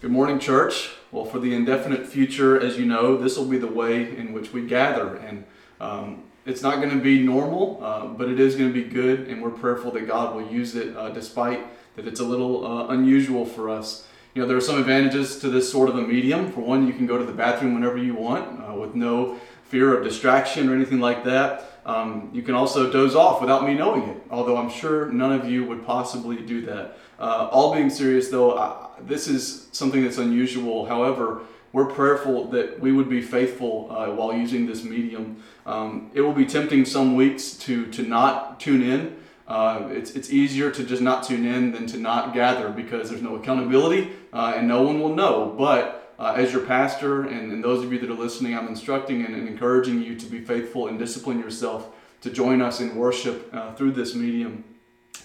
Good morning, church. Well, for the indefinite future, as you know, this will be the way in which we gather. And um, it's not going to be normal, uh, but it is going to be good. And we're prayerful that God will use it uh, despite that it's a little uh, unusual for us. You know, there are some advantages to this sort of a medium. For one, you can go to the bathroom whenever you want uh, with no fear of distraction or anything like that. Um, you can also doze off without me knowing it, although I'm sure none of you would possibly do that. Uh, all being serious, though, I, this is something that's unusual. However, we're prayerful that we would be faithful uh, while using this medium. Um, it will be tempting some weeks to to not tune in. Uh, it's, it's easier to just not tune in than to not gather because there's no accountability uh, and no one will know. But uh, as your pastor and, and, those of you that are listening, I'm instructing and, and, encouraging you to be faithful and discipline yourself to join us in worship uh, through this medium,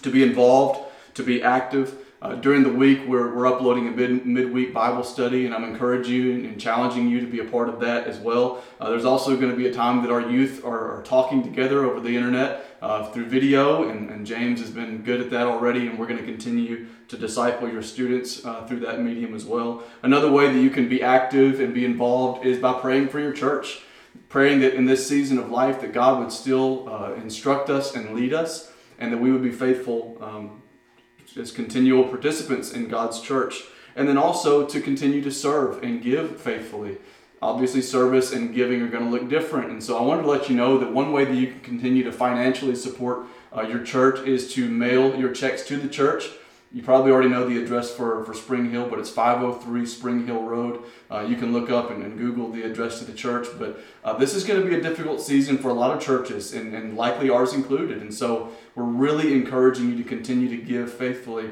to be involved, to be active. Uh, during the week, we're, we're uploading a mid, midweek Bible study, and I'm encouraging you and challenging you to be a part of that as well. Uh, there's also going to be a time that our youth are, are talking together over the internet uh, through video, and, and, James has been good at that already, and we're going to continue to disciple your students uh, through that medium as well. Another way that you can be active and be involved is by praying for your church, praying that in this season of life that God would still uh, instruct us and lead us, and that we would be faithful. Um, as continual participants in God's church, and then also to continue to serve and give faithfully. Obviously, service and giving are going to look different, and so I wanted to let you know that one way that you can continue to financially support uh, your church is to mail your checks to the church. You probably already know the address for, for Spring Hill, but it's 503 Spring Hill Road. Uh, you can look up and, and, Google the address to the church. But uh, this is going to be a difficult season for a lot of churches, and, and likely ours included. And so we're really encouraging you to continue to give faithfully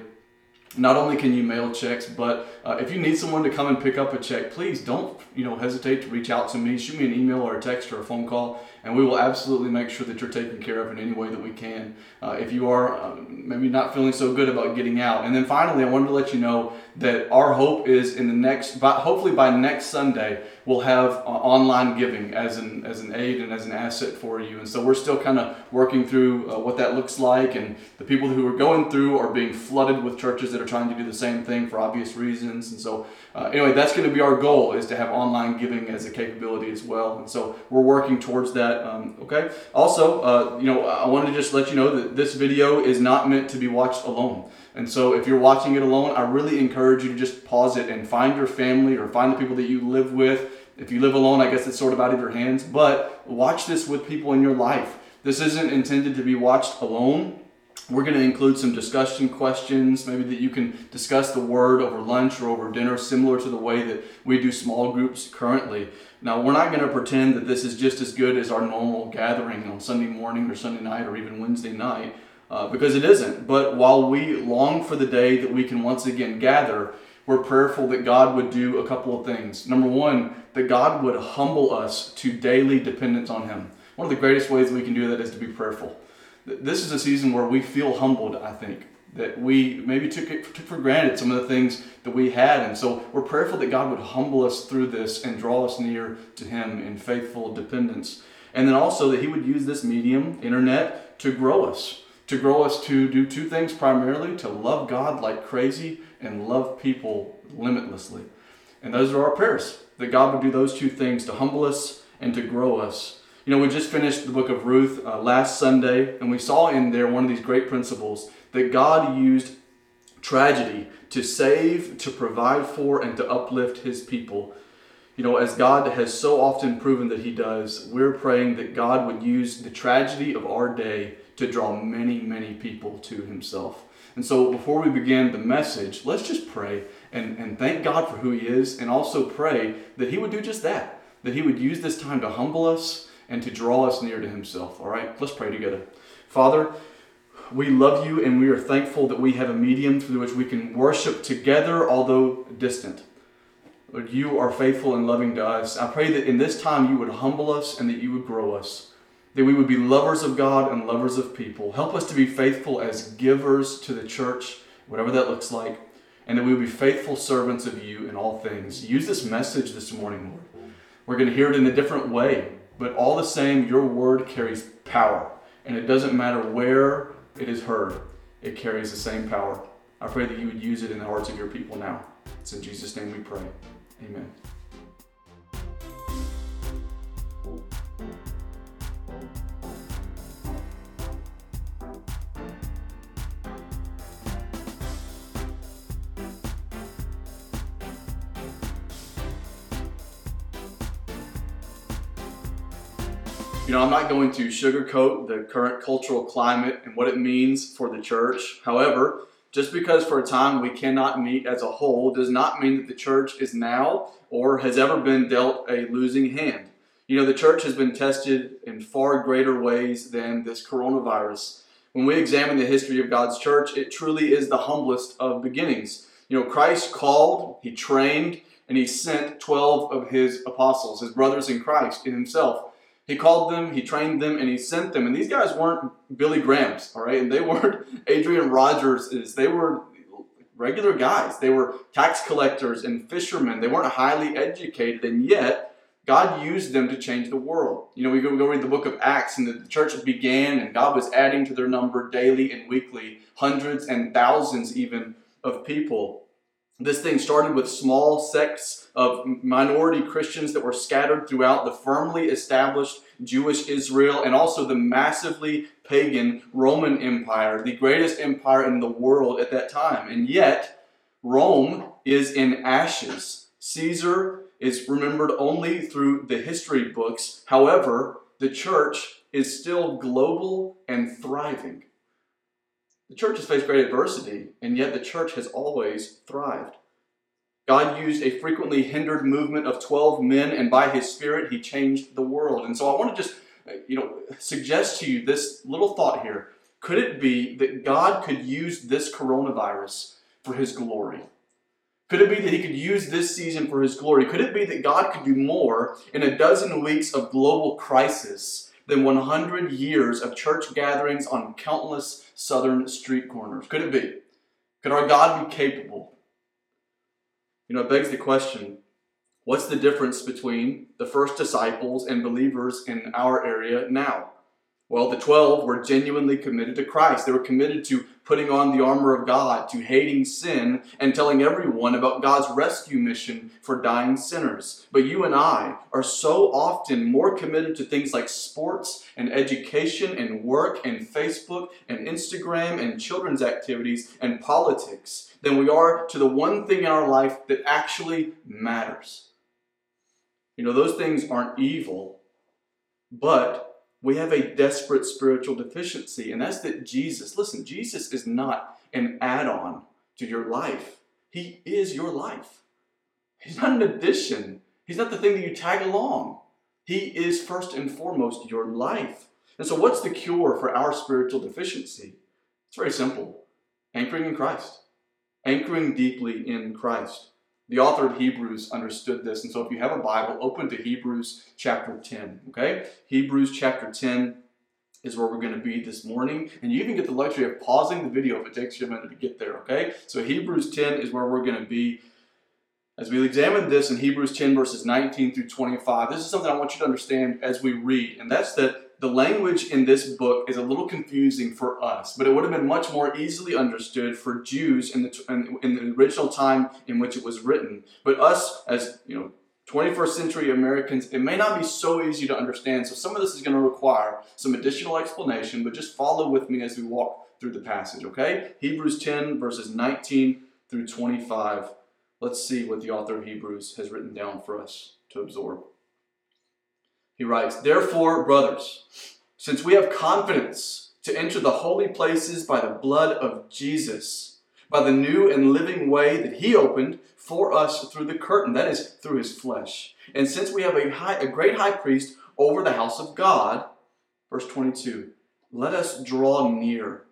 not only can you mail checks, but uh, if you need someone to come and pick up a check, please don't you know hesitate to reach out to me. Shoot me an email or a text or a phone call, and we will absolutely make sure that you're taken care of in any way that we can. Uh, if you are uh, maybe not feeling so good about getting out, and then finally, I wanted to let you know that our hope is in the next, by, hopefully by next Sunday, we'll have uh, online giving as an as an aid and as an asset for you. And so we're still kind of working through uh, what that looks like, and the people who are going through are being flooded with churches that are trying to do the same thing for obvious reasons. And so uh, anyway, that's going to be our goal is to have online giving as a capability as well. And so we're working towards that. Um, okay. Also, uh, you know, I wanted to just let you know that this video is not meant to be watched alone. And so if you're watching it alone, I really encourage you to just pause it and find your family or find the people that you live with. If you live alone, I guess it's sort of out of your hands, but watch this with people in your life. This isn't intended to be watched alone. We're going to include some discussion questions, maybe that you can discuss the word over lunch or over dinner, similar to the way that we do small groups currently. Now, we're not going to pretend that this is just as good as our normal gathering on Sunday morning or Sunday night or even Wednesday night uh, because it isn't. But while we long for the day that we can once again gather, we're prayerful that God would do a couple of things. Number one, that God would humble us to daily dependence on Him. One of the greatest ways we can do that is to be prayerful. This is a season where we feel humbled, I think, that we maybe took, it, took for granted some of the things that we had. And so we're prayerful that God would humble us through this and draw us near to Him in faithful dependence. And then also that He would use this medium, internet, to grow us to grow us to do two things primarily to love God like crazy and love people limitlessly. And those are our prayers that God would do those two things to humble us and to grow us. You know, we just finished the book of Ruth uh, last Sunday, and we saw in there one of these great principles that God used tragedy to save, to provide for, and to uplift his people. You know, as God has so often proven that he does, we're praying that God would use the tragedy of our day to draw many, many people to himself. And so before we begin the message, let's just pray and, and thank God for who he is and also pray that he would do just that, that he would use this time to humble us and to draw us near to himself. All right, let's pray together. Father, we love you and we are thankful that we have a medium through which we can worship together, although distant. Lord, you are faithful and loving to us. I pray that in this time you would humble us and that you would grow us that we would be lovers of God and lovers of people. Help us to be faithful as givers to the church, whatever that looks like, and that we would be faithful servants of you in all things. Use this message this morning, Lord. We're going to hear it in a different way, but all the same, your word carries power, and it doesn't matter where it is heard, it carries the same power. I pray that you would use it in the hearts of your people now. It's in Jesus' name we pray. Amen. Know, I'm not going to sugarcoat the current cultural climate and what it means for the church. However, just because for a time we cannot meet as a whole does not mean that the church is now or has ever been dealt a losing hand. You know, the church has been tested in far greater ways than this coronavirus. When we examine the history of God's church, it truly is the humblest of beginnings. You know, Christ called, He trained, and He sent 12 of His apostles, His brothers in Christ, in Himself. He called them, he trained them, and he sent them. And these guys weren't Billy Grahams, all right? And they weren't Adrian Rogerses. They were regular guys. They were tax collectors and fishermen. They weren't highly educated, and yet God used them to change the world. You know, we go, go read the book of Acts, and the church began, and God was adding to their number daily and weekly, hundreds and thousands even of people. This thing started with small sects of minority Christians that were scattered throughout the firmly established Jewish Israel and also the massively pagan Roman Empire, the greatest empire in the world at that time. And yet, Rome is in ashes. Caesar is remembered only through the history books. However, the church is still global and thriving. The church has faced great adversity, and yet the church has always thrived. God used a frequently hindered movement of 12 men, and by his Spirit, he changed the world. And so I want to just, uh, you know, suggest to you this little thought here. Could it be that God could use this coronavirus for his glory? Could it be that he could use this season for his glory? Could it be that God could do more in a dozen weeks of global crisis than 100 years of church gatherings on countless southern street corners? Could it be? Could our God be capable? You know, it begs the question what's the difference between the first disciples and believers in our area now? Well, the 12 were genuinely committed to Christ. They were committed to putting on the armor of God, to hating sin, and telling everyone about God's rescue mission for dying sinners. But you and I are so often more committed to things like sports and education and work and Facebook and Instagram and children's activities and politics than we are to the one thing in our life that actually matters. You know, those things aren't evil, but we have a desperate spiritual deficiency, and that's that Jesus, listen, Jesus is not an add on to your life, He is your life. He's not an addition, He's not the thing that you tag along. He is first and foremost your life. And so, what's the cure for our spiritual deficiency? It's very simple anchoring in Christ, anchoring deeply in Christ. The author of Hebrews understood this. And so if you have a Bible, open to Hebrews chapter 10. Okay? Hebrews chapter 10 is where we're going to be this morning. And you even get the luxury of pausing the video if it takes you a minute to get there. Okay? So Hebrews 10 is where we're going to be. As we examine this in Hebrews 10, verses 19 through 25, this is something I want you to understand as we read, and that's that the language in this book is a little confusing for us, but it would have been much more easily understood for Jews in the, in the original time in which it was written. But us, as you know, 21st century Americans, it may not be so easy to understand. So some of this is going to require some additional explanation, but just follow with me as we walk through the passage, okay? Hebrews 10, verses 19 through 25. Let's see what the author of Hebrews has written down for us to absorb. He writes, Therefore, brothers, since we have confidence to enter the holy places by the blood of Jesus, by the new and living way that he opened for us through the curtain, that is, through his flesh. And since we have a, high, a great high priest over the house of God, verse 22, let us draw near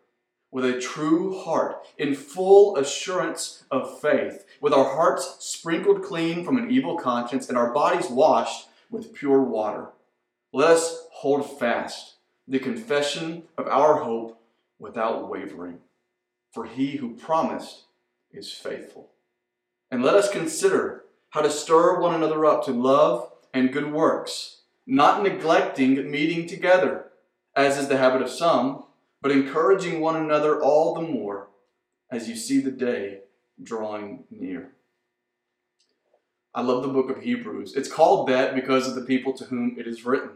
with a true heart, in full assurance of faith, with our hearts sprinkled clean from an evil conscience and our bodies washed with pure water. Let us hold fast the confession of our hope without wavering, for he who promised is faithful. And let us consider how to stir one another up to love and good works, not neglecting meeting together, as is the habit of some, but encouraging one another all the more as you see the day drawing near. I love the book of Hebrews. It's called that because of the people to whom it is written.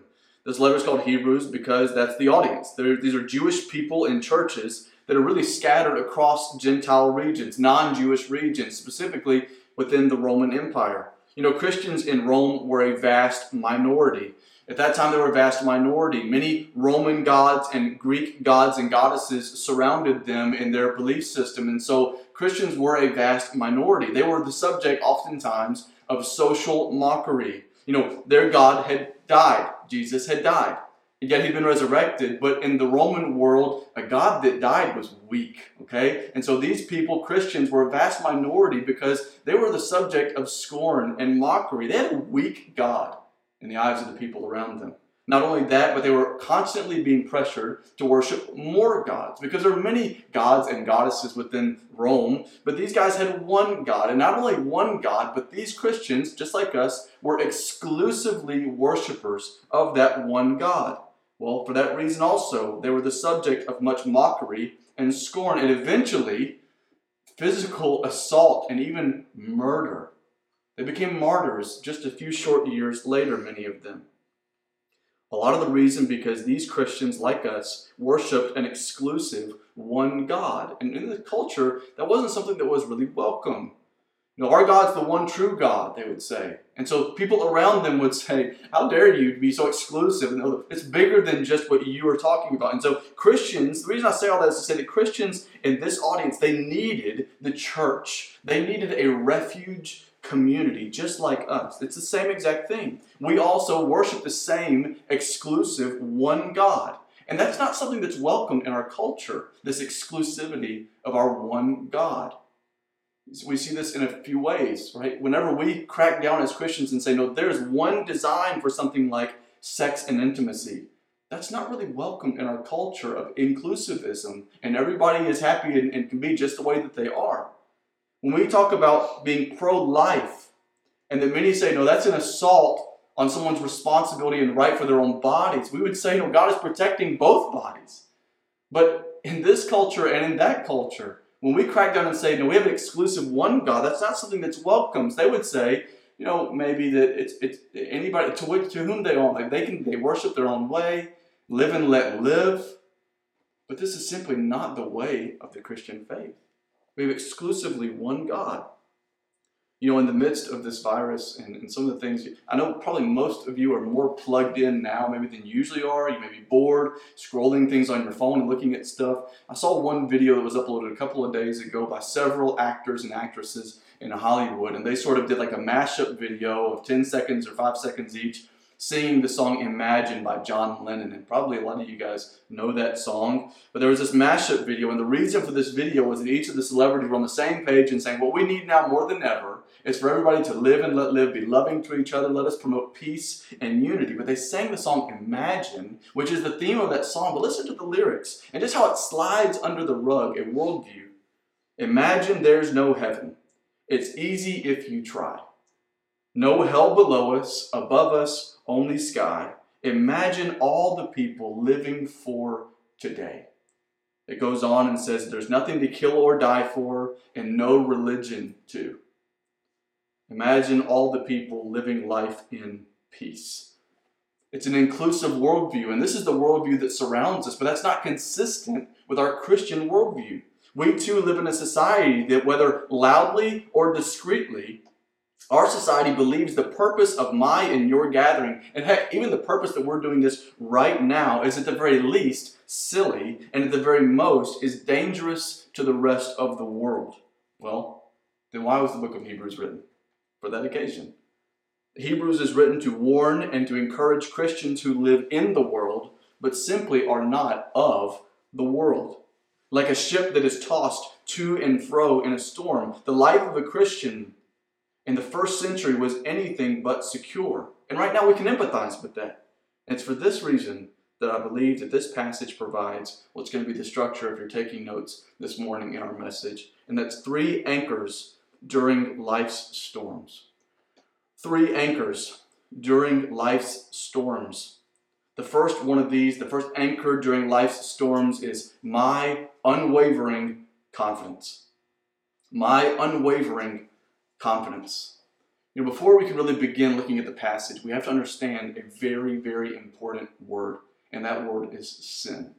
This letter is called Hebrews because that's the audience. They're, these are Jewish people in churches that are really scattered across Gentile regions, non Jewish regions, specifically within the Roman Empire. You know, Christians in Rome were a vast minority. At that time, they were a vast minority. Many Roman gods and Greek gods and goddesses surrounded them in their belief system. And so Christians were a vast minority. They were the subject, oftentimes, of social mockery. You know, their God had died, Jesus had died. And yet he'd been resurrected, but in the Roman world, a God that died was weak, okay? And so these people, Christians, were a vast minority because they were the subject of scorn and mockery. They had a weak God in the eyes of the people around them. Not only that, but they were constantly being pressured to worship more gods because there are many gods and goddesses within Rome, but these guys had one God. And not only one God, but these Christians, just like us, were exclusively worshippers of that one God. Well, for that reason also, they were the subject of much mockery and scorn, and eventually physical assault and even murder. They became martyrs just a few short years later, many of them. A lot of the reason because these Christians, like us, worshiped an exclusive one God. And in the culture, that wasn't something that was really welcome. You know, our God's the one true God, they would say. And so people around them would say, How dare you be so exclusive? And it's bigger than just what you are talking about. And so Christians, the reason I say all that is to say that Christians in this audience, they needed the church. They needed a refuge community just like us. It's the same exact thing. We also worship the same exclusive one God. And that's not something that's welcome in our culture, this exclusivity of our one God. We see this in a few ways, right? Whenever we crack down as Christians and say, no, there's one design for something like sex and intimacy, that's not really welcome in our culture of inclusivism, and everybody is happy and, and can be just the way that they are. When we talk about being pro life, and that many say, no, that's an assault on someone's responsibility and right for their own bodies, we would say, no, God is protecting both bodies. But in this culture and in that culture, when we crack down and say, no, we have an exclusive one God, that's not something that's welcomed. They would say, you know, maybe that it's it's anybody to which to whom they own, like they can they worship their own way, live and let live. But this is simply not the way of the Christian faith. We have exclusively one God. You know, in the midst of this virus and, and, some of the things, I know probably most of you are more plugged in now, maybe than you usually are. You may be bored, scrolling things on your phone and looking at stuff. I saw one video that was uploaded a couple of days ago by several actors and actresses in Hollywood, and they sort of did like a mashup video of 10 seconds or 5 seconds each singing the song Imagine by John Lennon. And probably a lot of you guys know that song. But there was this mashup video, and the reason for this video was that each of the celebrities were on the same page and saying, What we need now more than ever is for everybody to live and let live, be loving to each other, let us promote peace and unity. But they sang the song Imagine, which is the theme of that song. But listen to the lyrics and just how it slides under the rug a worldview. Imagine there's no heaven. It's easy if you try. No hell below us, above us, only sky. Imagine all the people living for today. It goes on and says there's nothing to kill or die for, and no religion to. Imagine all the people living life in peace. It's an inclusive worldview, and this is the worldview that surrounds us, but that's not consistent with our Christian worldview. We too live in a society that, whether loudly or discreetly, our society believes the purpose of my and your gathering, and heck, even the purpose that we're doing this right now, is at the very least silly, and at the very most is dangerous to the rest of the world. Well, then why was the book of Hebrews written? For that occasion. Hebrews is written to warn and to encourage Christians who live in the world, but simply are not of the world. Like a ship that is tossed to and fro in a storm, the life of a Christian in the first century was anything but secure. And right now we can empathize with that. And it's for this reason that I believe that this passage provides what's going to be the structure if you're taking notes this morning in our message. And that's three anchors during life's storms. Three anchors during life's storms. The first one of these, the first anchor during life's storms is my unwavering confidence. My unwavering confidence. You know, before we can really begin looking at the passage, we have to understand a very, very important word, and that word is sin.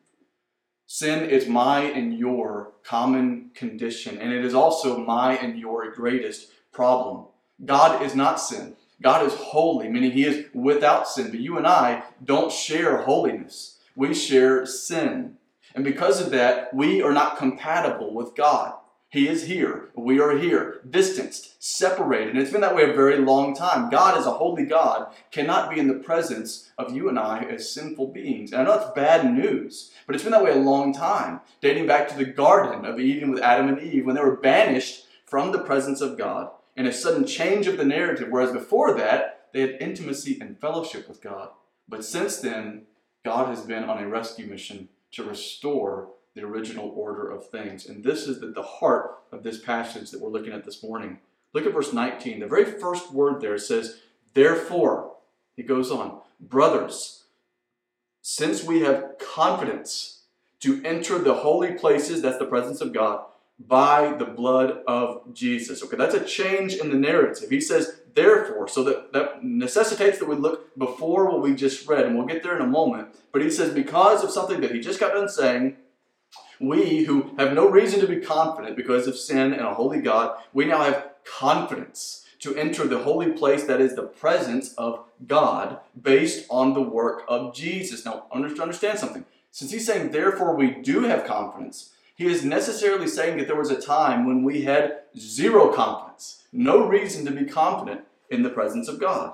Sin is my and your common condition, and it is also my and your greatest problem. God is not sin. God is holy, meaning He is without sin. But you and I don't share holiness, we share sin. And because of that, we are not compatible with God. He is here. We are here, distanced, separated. And it's been that way a very long time. God, as a holy God, cannot be in the presence of you and I as sinful beings. And I know it's bad news, but it's been that way a long time, dating back to the Garden of Eden with Adam and Eve when they were banished from the presence of God and a sudden change of the narrative. Whereas before that, they had intimacy and fellowship with God. But since then, God has been on a rescue mission to restore the original order of things. And this is the, the heart of this passage that we're looking at this morning. Look at verse 19. The very first word there says, Therefore, he goes on, brothers, since we have confidence to enter the holy places, that's the presence of God, by the blood of Jesus. Okay, that's a change in the narrative. He says, therefore, so that, that necessitates that we look before what we just read, and we'll get there in a moment. But he says, because of something that he just got done saying, we who have no reason to be confident because of sin and a holy God, we now have confidence to enter the holy place that is the presence of God based on the work of Jesus. Now, understand something. Since he's saying, therefore, we do have confidence, he is necessarily saying that there was a time when we had zero confidence, no reason to be confident in the presence of God.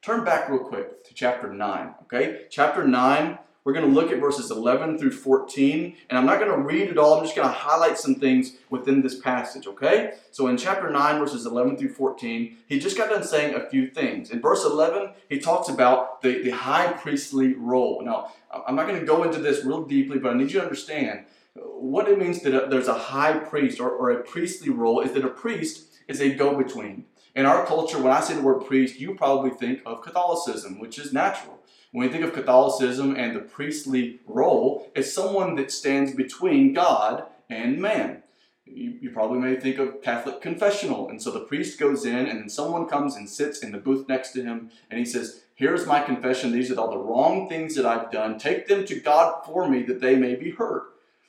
Turn back real quick to chapter 9, okay? Chapter 9 we're going to look at verses 11 through 14, and I'm not going to read it all. I'm just going to highlight some things within this passage, okay? So in chapter 9, verses 11 through 14, he just got done saying a few things. In verse 11, he talks about the, the high priestly role. Now, I'm not going to go into this real deeply, but I need you to understand what it means that there's a high priest or, or a priestly role is that a priest is a go between. In our culture, when I say the word priest, you probably think of Catholicism, which is natural. When we think of Catholicism and the priestly role, it's someone that stands between God and man. You, you, probably may think of Catholic confessional. And so the priest goes in, and then someone comes and sits in the booth next to him, and he says, Here's my confession. These are all the wrong things that I've done. Take them to God for me that they may be heard.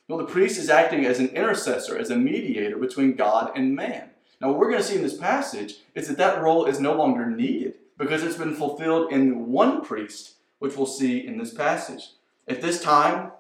Well, the priest is acting as an intercessor, as a mediator between God and man. Now, what we're going to see in this passage is that that role is no longer needed because it's been fulfilled in one priest which we'll see in this passage. At this time,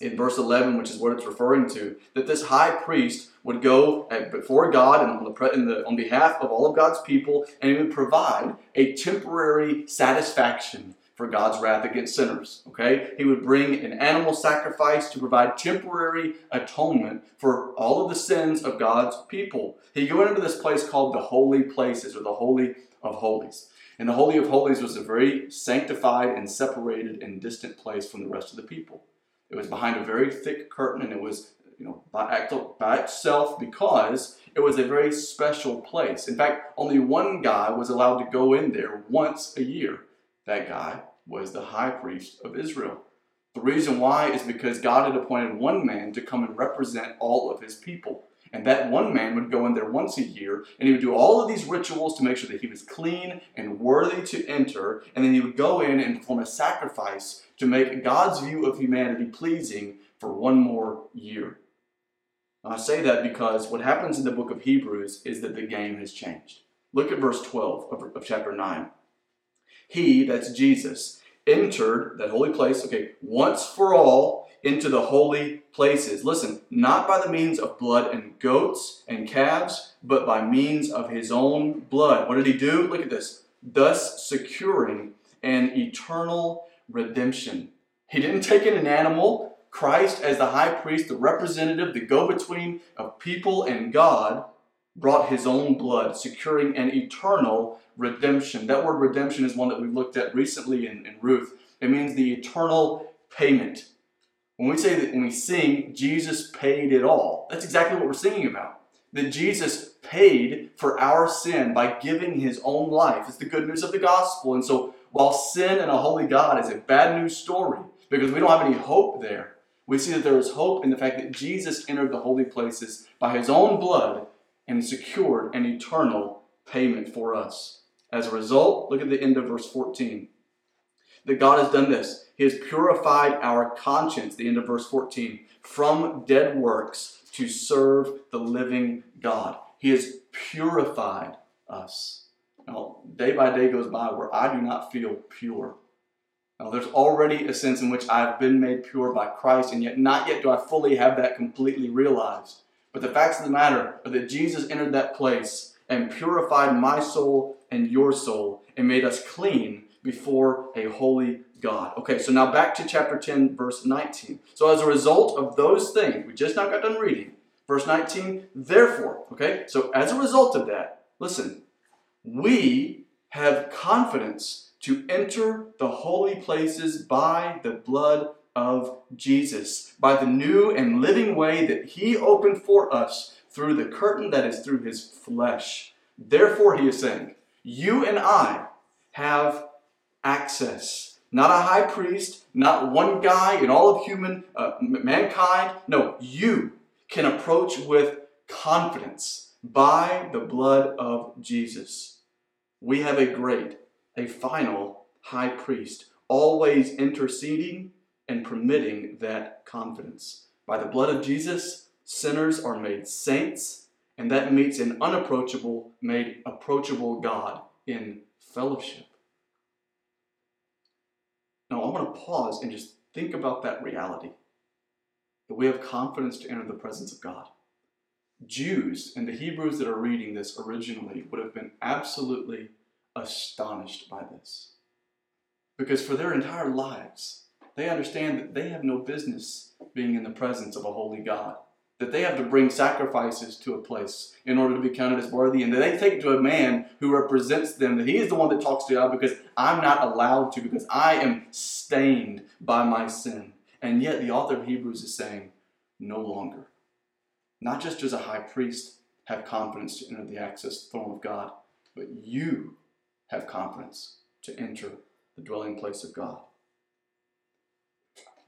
in verse 11, which is what it's referring to, that this high priest would go before God and on, the, the, on behalf of all of God's people, and he would provide a temporary satisfaction for God's wrath against sinners. Okay? He would bring an animal sacrifice to provide temporary atonement for all of the sins of God's people. He go into this place called the holy places or the holy of holies. And the Holy of Holies was a very sanctified and separated and distant place from the rest of the people. It was behind a very thick curtain and it was you know, by, by itself because it was a very special place. In fact, only one guy was allowed to go in there once a year. That guy was the high priest of Israel. The reason why is because God had appointed one man to come and represent all of his people. And that one man would go in there once a year and he would do all of these rituals to make sure that he was clean and worthy to enter. And then he would go in and perform a sacrifice to make God's view of humanity pleasing for one more year. Now, I say that because what happens in the book of Hebrews is that the game has changed. Look at verse 12 of, of chapter 9. He, that's Jesus, entered that holy place, okay, once for all into the holy places. Listen, not by the means of blood and goats and calves, but by means of his own blood. What did he do? Look at this. Thus securing an eternal redemption. He didn't take in an animal. Christ, as the high priest, the representative, the go between of people and God, brought his own blood, securing an eternal redemption. That word redemption is one that we looked at recently in, in Ruth. It means the eternal payment when we say that when we sing, Jesus paid it all, that's exactly what we're singing about. That Jesus paid for our sin by giving his own life. It's the good news of the gospel. And so while sin and a holy God is a bad news story because we don't have any hope there, we see that there is hope in the fact that Jesus entered the holy places by his own blood and secured an eternal payment for us. As a result, look at the end of verse 14. That God has done this. He has purified our conscience, the end of verse 14, from dead works to serve the living God. He has purified us. Now, day by day goes by where I do not feel pure. Now, there's already a sense in which I've been made pure by Christ, and yet not yet do I fully have that completely realized. But the facts of the matter are that Jesus entered that place and purified my soul and your soul and made us clean before a holy God. Okay, so now back to chapter 10, verse 19. So as a result of those things, we just now got done reading, verse 19, therefore, okay, so as a result of that, listen, we have confidence to enter the holy places by the blood of Jesus, by the new and living way that he opened for us through the curtain that is through his flesh. Therefore, he is saying, you and I have access. Not a high priest, not one guy in all of human uh, mankind. No, you can approach with confidence by the blood of Jesus. We have a great, a final high priest, always interceding and permitting that confidence. By the blood of Jesus, sinners are made saints, and that meets an unapproachable, made approachable God in fellowship. Now, I want to pause and just think about that reality that we have confidence to enter the presence of God. Jews and the Hebrews that are reading this originally would have been absolutely astonished by this. Because for their entire lives, they understand that they have no business being in the presence of a holy God. That they have to bring sacrifices to a place in order to be counted as worthy, and that they take to a man who represents them, that he is the one that talks to God because I'm not allowed to, because I am stained by my sin. And yet, the author of Hebrews is saying, no longer. Not just does a high priest have confidence to enter the access throne of God, but you have confidence to enter the dwelling place of God.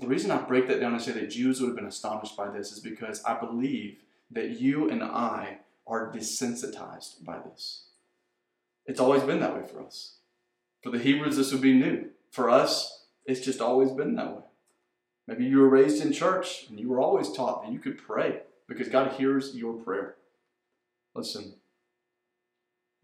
The reason I break that down and say that Jews would have been astonished by this is because I believe that you and I are desensitized by this. It's always been that way for us. For the Hebrews, this would be new. For us, it's just always been that way. Maybe you were raised in church and you were always taught that you could pray because God hears your prayer. Listen,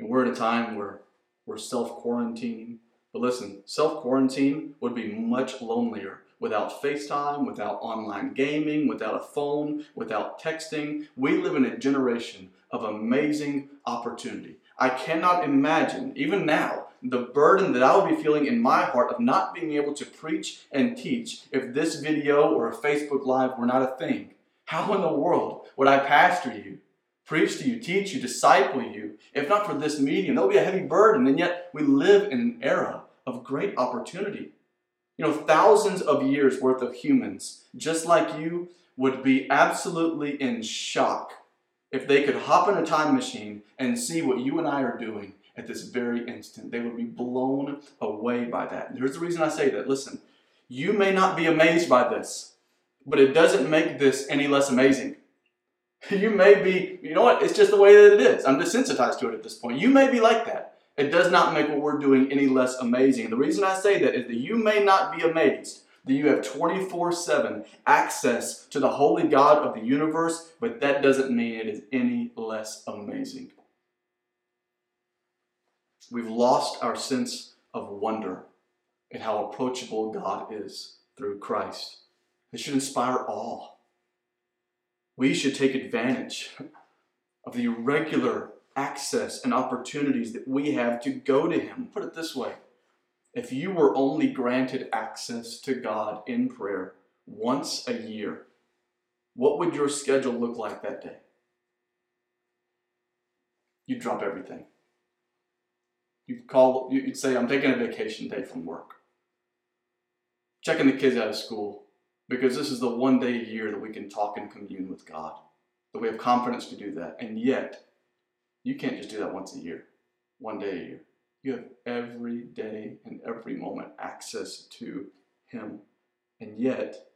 and we're at a time where we're self quarantining. But listen, self quarantine would be much lonelier without FaceTime, without online gaming, without a phone, without texting. We live in a generation of amazing opportunity. I cannot imagine, even now, the burden that I would be feeling in my heart of not being able to preach and teach if this video or a Facebook Live were not a thing. How in the world would I pastor you, preach to you, teach you, disciple you, if not for this medium? That would be a heavy burden, and yet we live in an era of great opportunity. You know, thousands of years worth of humans, just like you, would be absolutely in shock if they could hop in a time machine and see what you and I are doing at this very instant. They would be blown away by that. And here's the reason I say that. Listen, you may not be amazed by this, but it doesn't make this any less amazing. You may be, you know what, it's just the way that it is. I'm desensitized to it at this point. You may be like that. It does not make what we're doing any less amazing. The reason I say that is that you may not be amazed that you have 24 7 access to the holy God of the universe, but that doesn't mean it is any less amazing. We've lost our sense of wonder at how approachable God is through Christ. It should inspire awe. We should take advantage of the regular access and opportunities that we have to go to Him. Put it this way if you were only granted access to God in prayer once a year, what would your schedule look like that day? You'd drop everything. You'd call, you'd say, I'm taking a vacation day from work. Checking the kids out of school because this is the one day a year that we can talk and commune with God, that we have confidence to do that. And yet, you can't just do that once a year, one day a year. You have every day and every moment access to Him. And yet,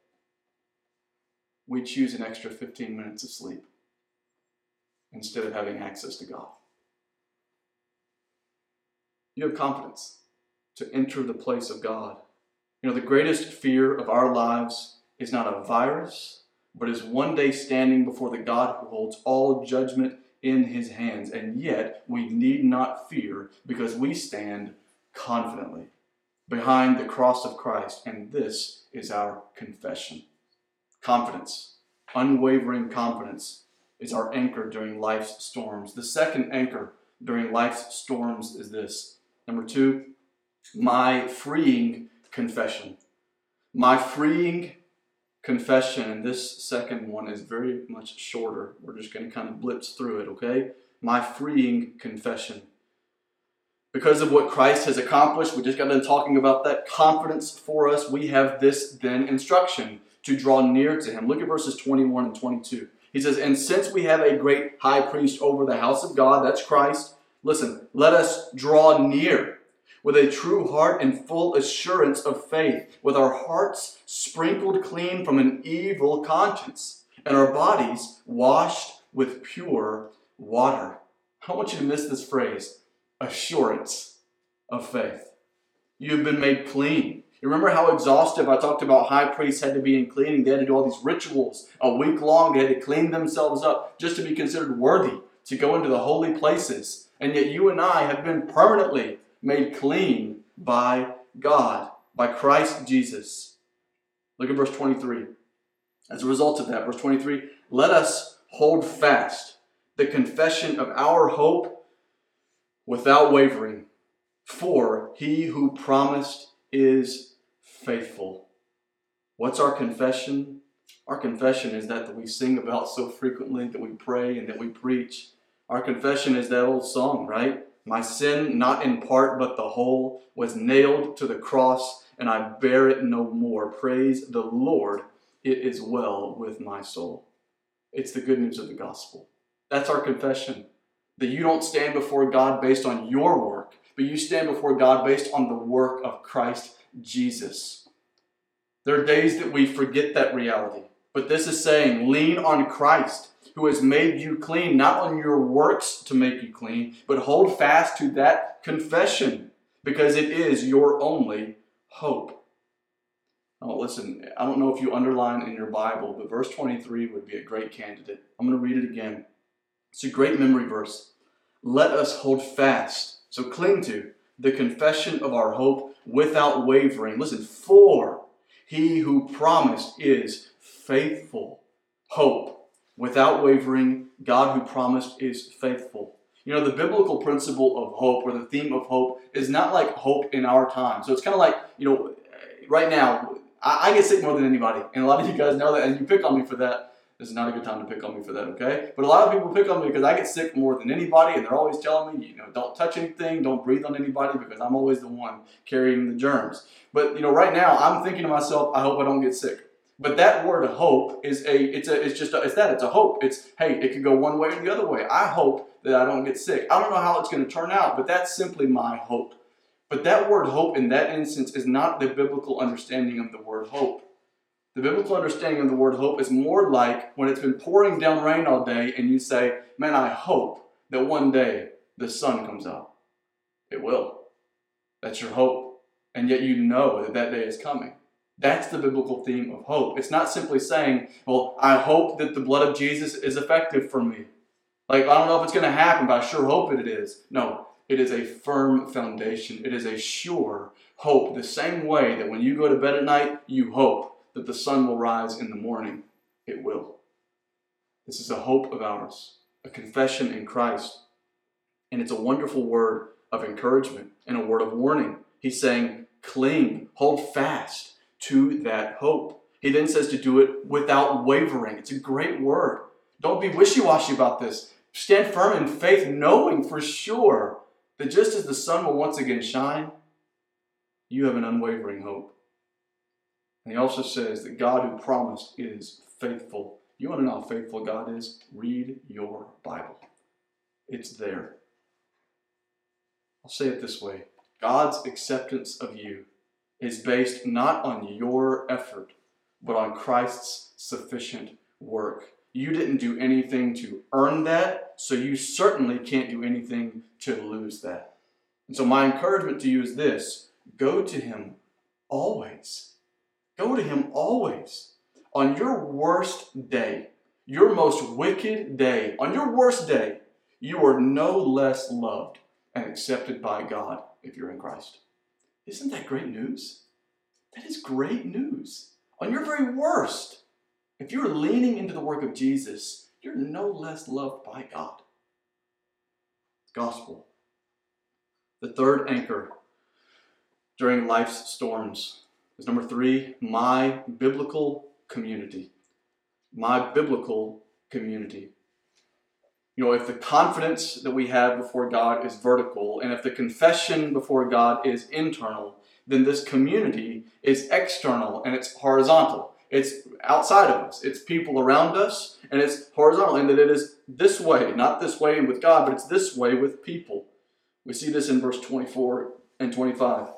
we choose an extra 15 minutes of sleep instead of having access to God. You have confidence to enter the place of God. You know, the greatest fear of our lives is not a virus, but is one day standing before the God who holds all judgment in his hands. And yet, we need not fear because we stand confidently behind the cross of Christ. And this is our confession. Confidence, unwavering confidence, is our anchor during life's storms. The second anchor during life's storms is this. Number two, my freeing confession. My freeing confession, and this second one is very much shorter. We're just going to kind of blitz through it, okay? My freeing confession. Because of what Christ has accomplished, we just got done talking about that confidence for us. We have this then instruction to draw near to Him. Look at verses 21 and 22. He says, And since we have a great high priest over the house of God, that's Christ, listen, let us draw near with a true heart and full assurance of faith, with our hearts sprinkled clean from an evil conscience, and our bodies washed with pure water. I want you to miss this phrase assurance of faith. You've been made clean. You remember how exhaustive I talked about high priests had to be in cleaning? They had to do all these rituals a week long. They had to clean themselves up just to be considered worthy to go into the holy places. And yet you and I have been permanently made clean by God, by Christ Jesus. Look at verse 23. As a result of that, verse 23, let us hold fast the confession of our hope without wavering, for he who promised is faithful. What's our confession? Our confession is that that we sing about so frequently, that we pray and that we preach. Our confession is that old song, right? My sin, not in part but the whole, was nailed to the cross, and I bear it no more. Praise the Lord, it is well with my soul. It's the good news of the gospel. That's our confession. That you don't stand before God based on your work, but you stand before God based on the work of Christ Jesus. There are days that we forget that reality, but this is saying lean on Christ who has made you clean, not on your works to make you clean, but hold fast to that confession because it is your only hope. Oh, listen, I don't know if you underline in your Bible, but verse 23 would be a great candidate. I'm going to read it again. It's a great memory verse. Let us hold fast, so cling to the confession of our hope without wavering. Listen, for he who promised is faithful. Hope without wavering, God who promised is faithful. You know, the biblical principle of hope or the theme of hope is not like hope in our time. So it's kind of like, you know, right now, I, get sick more than anybody. And a lot of you guys know that, and you pick on me for that. This is not a good time to pick on me for that, okay? But a lot of people pick on me because I get sick more than anybody, and they're always telling me, you know, don't touch anything, don't breathe on anybody because I'm always the one carrying the germs. But, you know, right now, I'm thinking to myself, I hope I don't get sick. But that word hope is a it's a it's just a, it's that it's a hope. It's hey, it could go one way or the other way. I hope that I don't get sick. I don't know how it's going to turn out, but that's simply my hope. But that word hope in that instance is not the biblical understanding of the word hope. The biblical understanding of the word hope is more like when it's been pouring down rain all day and you say, Man, I hope that one day the sun comes out. It will. That's your hope. And yet you know that that day is coming. That's the biblical theme of hope. It's not simply saying, well, I hope that the blood of Jesus is effective for me. Like, I don't know if it's going to happen, but I sure hope it is. No, it is a firm foundation. It is a sure hope. The same way that when you go to bed at night, you hope that the sun will rise in the morning. It will. This is a hope of ours, a confession in Christ. And it's a wonderful word of encouragement and a word of warning. He's saying, cling, hold fast to that hope. He then says to do it without wavering. It's a great word. Don't be wishy washy about this. Stand firm in faith, knowing for sure that just as the sun will once again shine, you have an unwavering hope. And he also says that God who promised is faithful. You want to know how faithful God is? Read your Bible, it's there. I'll say it this way God's acceptance of you is based not on your effort, but on Christ's sufficient work. You didn't do anything to earn that, so you certainly can't do anything to lose that. And so, my encouragement to you is this go to Him always. Go to Him always. On your worst day, your most wicked day, on your worst day, you are no less loved and accepted by God if you're in Christ. Isn't that great news? That is great news. On your very worst, if you're leaning into the work of Jesus, you're no less loved by God. Gospel. The third anchor during life's storms is number three, my biblical community. My biblical community. Know, if the confidence that we have before God is vertical, and if the confession before God is internal, then this community is external and it's horizontal. It's outside of us, it's people around us, and it's horizontal, and that it is this way, not this way with God, but it's this way with people. We see this in verse 24 and 25.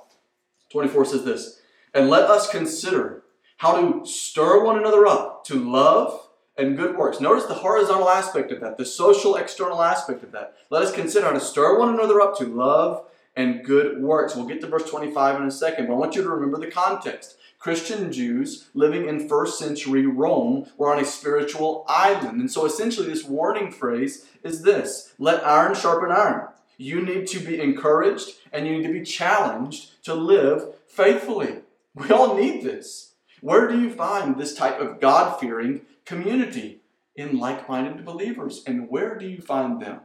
24 says this And let us consider how to stir one another up to love and good works. Notice the horizontal aspect of that, the social external aspect of that. Let us consider how to stir one another up to love and good works. We'll get to verse 25 in a second, but I want you to remember the context. Christian Jews living in first century Rome were on a spiritual island. And so essentially, this warning phrase is this let iron sharpen iron. You need to be encouraged and you need to be challenged to live faithfully. We all need this. Where do you find this type of God fearing community? In like minded believers. And where do you find them?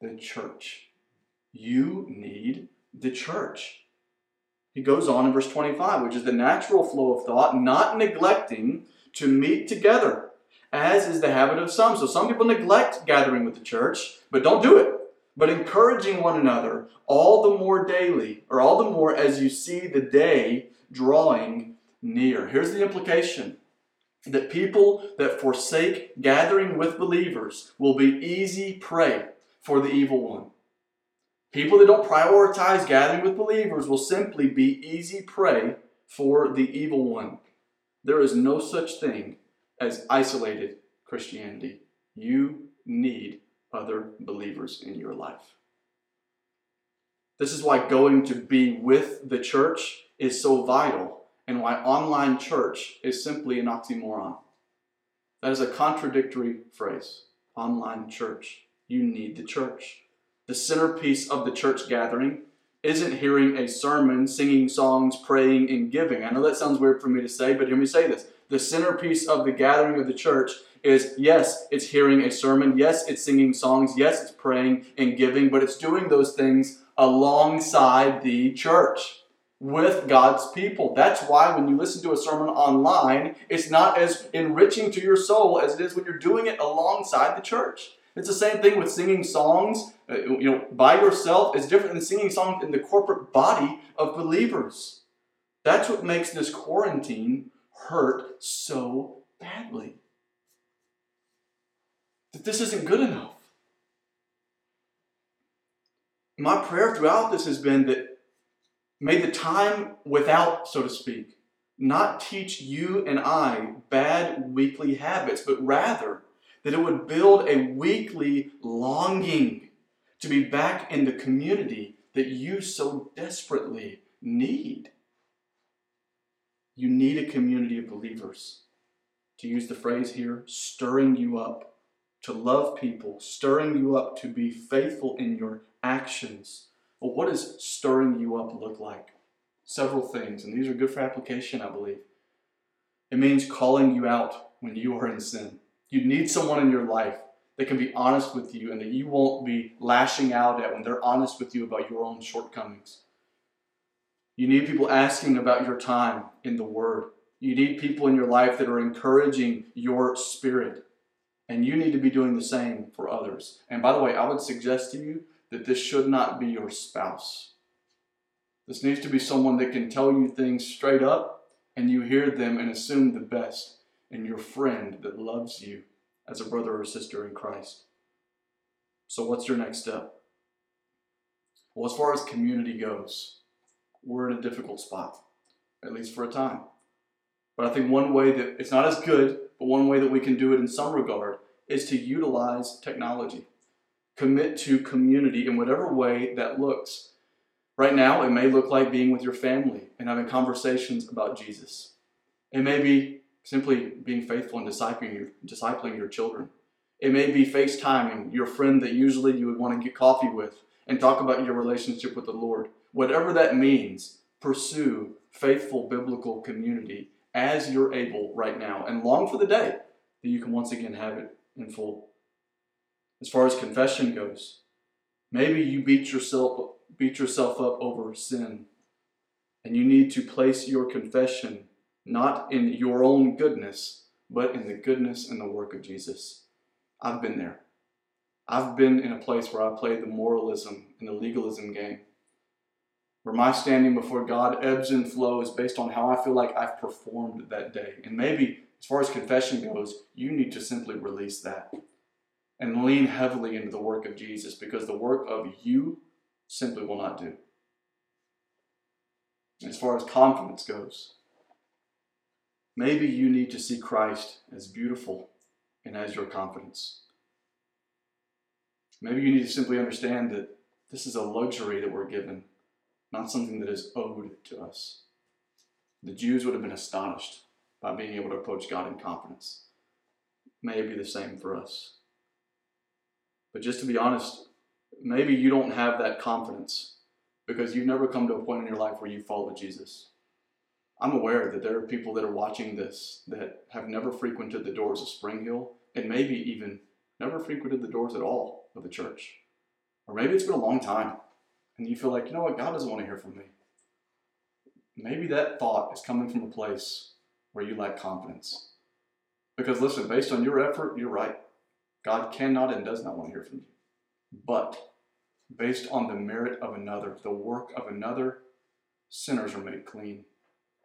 The church. You need the church. He goes on in verse 25, which is the natural flow of thought, not neglecting to meet together, as is the habit of some. So some people neglect gathering with the church, but don't do it but encouraging one another all the more daily, or all the more as you see the day drawing near. Here's the implication that people that forsake gathering with believers will be easy prey for the evil one. People that don't prioritize gathering with believers will simply be easy prey for the evil one. There is no such thing as isolated Christianity. You need other believers in your life. This is why going to be with the church is so vital and why online church is simply an oxymoron. That is a contradictory phrase. Online church. You need the church. The centerpiece of the church gathering isn't hearing a sermon, singing songs, praying, and giving. I know that sounds weird for me to say, but hear me say this. The centerpiece of the gathering of the church is yes, it's hearing a sermon, yes, it's singing songs, yes, it's praying and giving, but it's doing those things alongside the church with God's people. That's why when you listen to a sermon online, it's not as enriching to your soul as it is when you're doing it alongside the church. It's the same thing with singing songs, uh, you know, by yourself. It's different than singing songs in the corporate body of believers. That's what makes this quarantine hurt so badly that this isn't good enough. My prayer throughout this has been that may the time without, so to speak, not teach you and I bad weekly habits, but rather that it would build a weekly longing to be back in the community that you so desperately need. You need a community of believers. To use the phrase here, stirring you up to love people, stirring you up to be faithful in your actions. What does stirring you up look like? Several things, and these are good for application, I believe. It means calling you out when you are in sin. You need someone in your life that can be honest with you and that you won't be lashing out at when they're honest with you about your own shortcomings. You need people asking about your time in the Word. You need people in your life that are encouraging your spirit. And you need to be doing the same for others. And by the way, I would suggest to you that this should not be your spouse. This needs to be someone that can tell you things straight up and you hear them and assume the best and your friend that loves you as a brother or sister in Christ. So, what's your next step? Well, as far as community goes, we're in a difficult spot, at least for a time. But I think one way that it's not as good, but one way that we can do it in some regard is to utilize technology. Commit to community in whatever way that looks. Right now, it may look like being with your family and having conversations about Jesus. It may be simply being faithful and discipling your, discipling your children. It may be FaceTiming your friend that usually you would want to get coffee with and talk about your relationship with the Lord. Whatever that means, pursue faithful biblical community as you're able right now and long for the day that you can once again have it in full. As far as confession goes, maybe you beat yourself beat yourself up over sin and you need to place your confession not in your own goodness, but in the goodness and the work of Jesus. I've been there. I've been in a place where I played the moralism and the legalism game, where my standing before God ebbs and flows based on how I feel like I've performed that day. And maybe, as far as confession goes, you need to simply release that and lean heavily into the work of Jesus because the work of you simply will not do. As far as confidence goes, maybe you need to see Christ as beautiful and as your confidence. Maybe you need to simply understand that this is a luxury that we're given, not something that is owed to us. The Jews would have been astonished by being able to approach God in confidence. May it be the same for us. But just to be honest, maybe you don't have that confidence because you've never come to a point in your life where you follow Jesus. I'm aware that there are people that are watching this that have never frequented the doors of Spring Hill and maybe even never frequented the doors at all of the church. Or maybe it's been a long time and you feel like, you know what, God doesn't want to hear from me. Maybe that thought is coming from a place where you lack confidence. Because listen, based on your effort, you're right. God cannot and does not want to hear from you. But based on the merit of another, the work of another, sinners are made clean.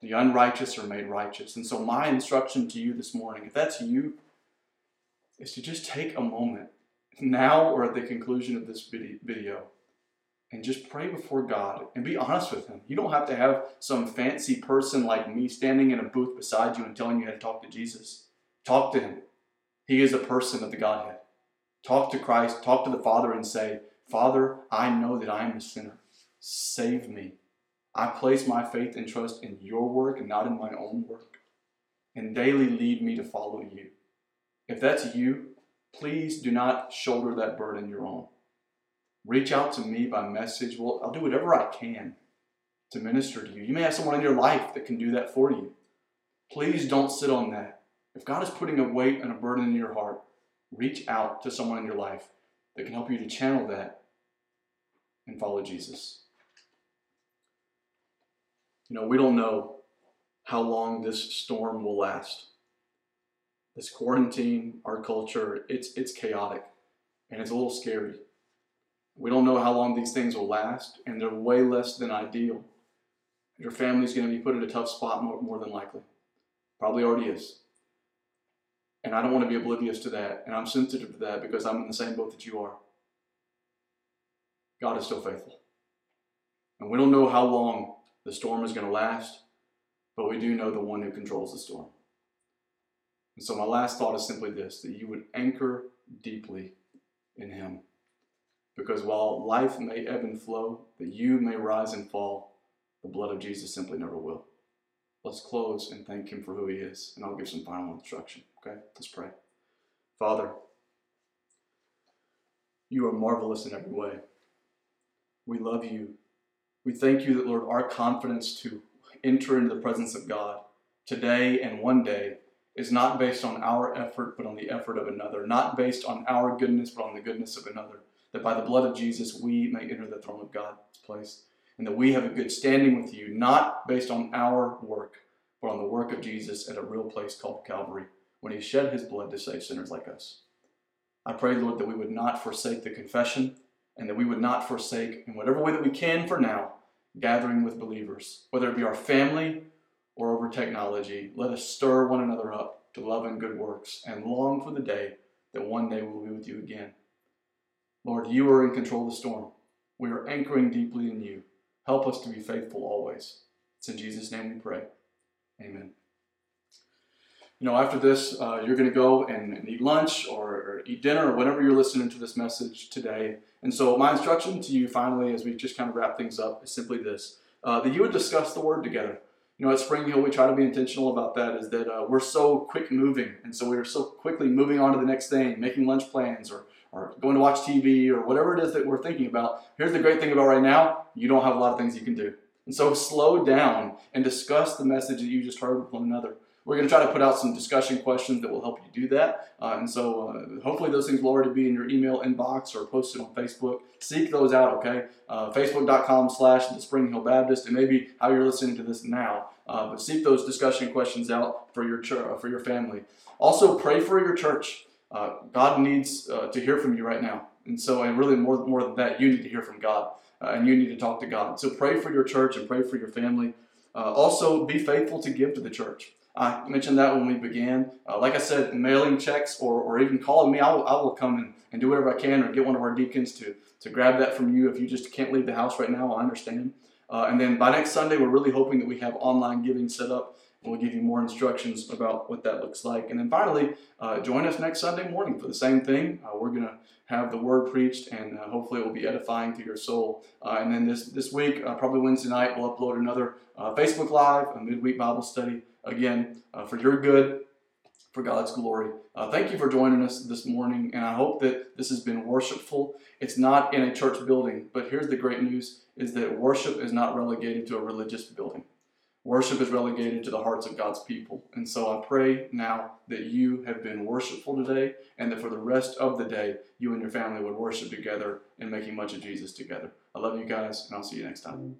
The unrighteous are made righteous. And so, my instruction to you this morning, if that's you, is to just take a moment now or at the conclusion of this video and just pray before God and be honest with Him. You don't have to have some fancy person like me standing in a booth beside you and telling you how to talk to Jesus. Talk to Him. He is a person of the Godhead. Talk to Christ, talk to the Father, and say, Father, I know that I am a sinner. Save me. I place my faith and trust in your work and not in my own work. And daily lead me to follow you. If that's you, please do not shoulder that burden your own. Reach out to me by message. Well, I'll do whatever I can to minister to you. You may have someone in your life that can do that for you. Please don't sit on that. If God is putting a weight and a burden in your heart, reach out to someone in your life that can help you to channel that and follow Jesus. You know, we don't know how long this storm will last. This quarantine, our culture, it's it's chaotic and it's a little scary. We don't know how long these things will last, and they're way less than ideal. Your family's going to be put in a tough spot more, more than likely. Probably already is. And I don't want to be oblivious to that. And I'm sensitive to that because I'm in the same boat that you are. God is still faithful. And we don't know how long the storm is going to last, but we do know the one who controls the storm. And so, my last thought is simply this that you would anchor deeply in Him. Because while life may ebb and flow, that you may rise and fall, the blood of Jesus simply never will. Let's close and thank Him for who He is, and I'll give some final instruction. Okay, let's pray. Father, you are marvelous in every way. We love you. We thank you that, Lord, our confidence to enter into the presence of God today and one day is not based on our effort, but on the effort of another, not based on our goodness, but on the goodness of another. That by the blood of Jesus we may enter the throne of God's place, and that we have a good standing with you, not based on our work, but on the work of Jesus at a real place called Calvary, when he shed his blood to save sinners like us. I pray, Lord, that we would not forsake the confession and that we would not forsake, in whatever way that we can for now, gathering with believers, whether it be our family or over technology. Let us stir one another up to love and good works and long for the day that one day we will be with you again. Lord, you are in control of the storm. We are anchoring deeply in you. Help us to be faithful always. It's in Jesus' name we pray. Amen. you know, after this, uh, you're going to go and, and, eat lunch or, or, eat dinner or whenever you're listening to this message today. And so, my instruction to you finally, as we just kind of wrap things up, is simply this uh, that you would discuss the word together. You know, at Spring Hill, we try to be intentional about that, is that uh, we're so quick moving. And so, we're so quickly moving on to the next thing, making lunch plans or, or going to watch TV or whatever it is that we're thinking about. Here's the great thing about right now you don't have a lot of things you can do. And so, slow down and discuss the message that you just heard with one another. We're going to try to put out some discussion questions that will help you do that. Uh, and so uh, hopefully those things will already be in your email inbox or posted on Facebook. Seek those out, okay? Uh, Facebook.com slash the Spring Hill Baptist. It may be how you're listening to this now. Uh, but seek those discussion questions out for your, ch- for your family. Also, pray for your church. Uh, God needs to hear from you right now. And so, and really more, more than that, you need to hear from God. and you need to talk to God. So pray for your church and pray for your family. also, be faithful to give to the church. I mentioned that when we began. Uh, like I said, mailing checks or, or even calling me, I will, I will come and, and do whatever I can or get one of our deacons to, to grab that from you. If you just can't leave the house right now, I understand. Uh, and then by next Sunday, we're really hoping that we have online giving set up. We'll give you more instructions about what that looks like. And then finally, uh, join us next Sunday morning for the same thing. Uh, we're going to have the word preached, and uh, hopefully it will be edifying to your soul. Uh, and then this, this week, uh, probably Wednesday night, we'll upload another Facebook Live, a midweek Bible study again, uh, for your good, for God's glory. Uh, thank you for joining us this morning, and I hope that this has been worshipful. It's not in a church building, but here's the great news is that worship is not relegated to a religious building. Worship is relegated to the hearts of God's people. And so I pray now that you have been worshipful today and that for the rest of the day, you and your family would worship together and making much of Jesus together. I love you guys, and I'll see you next time.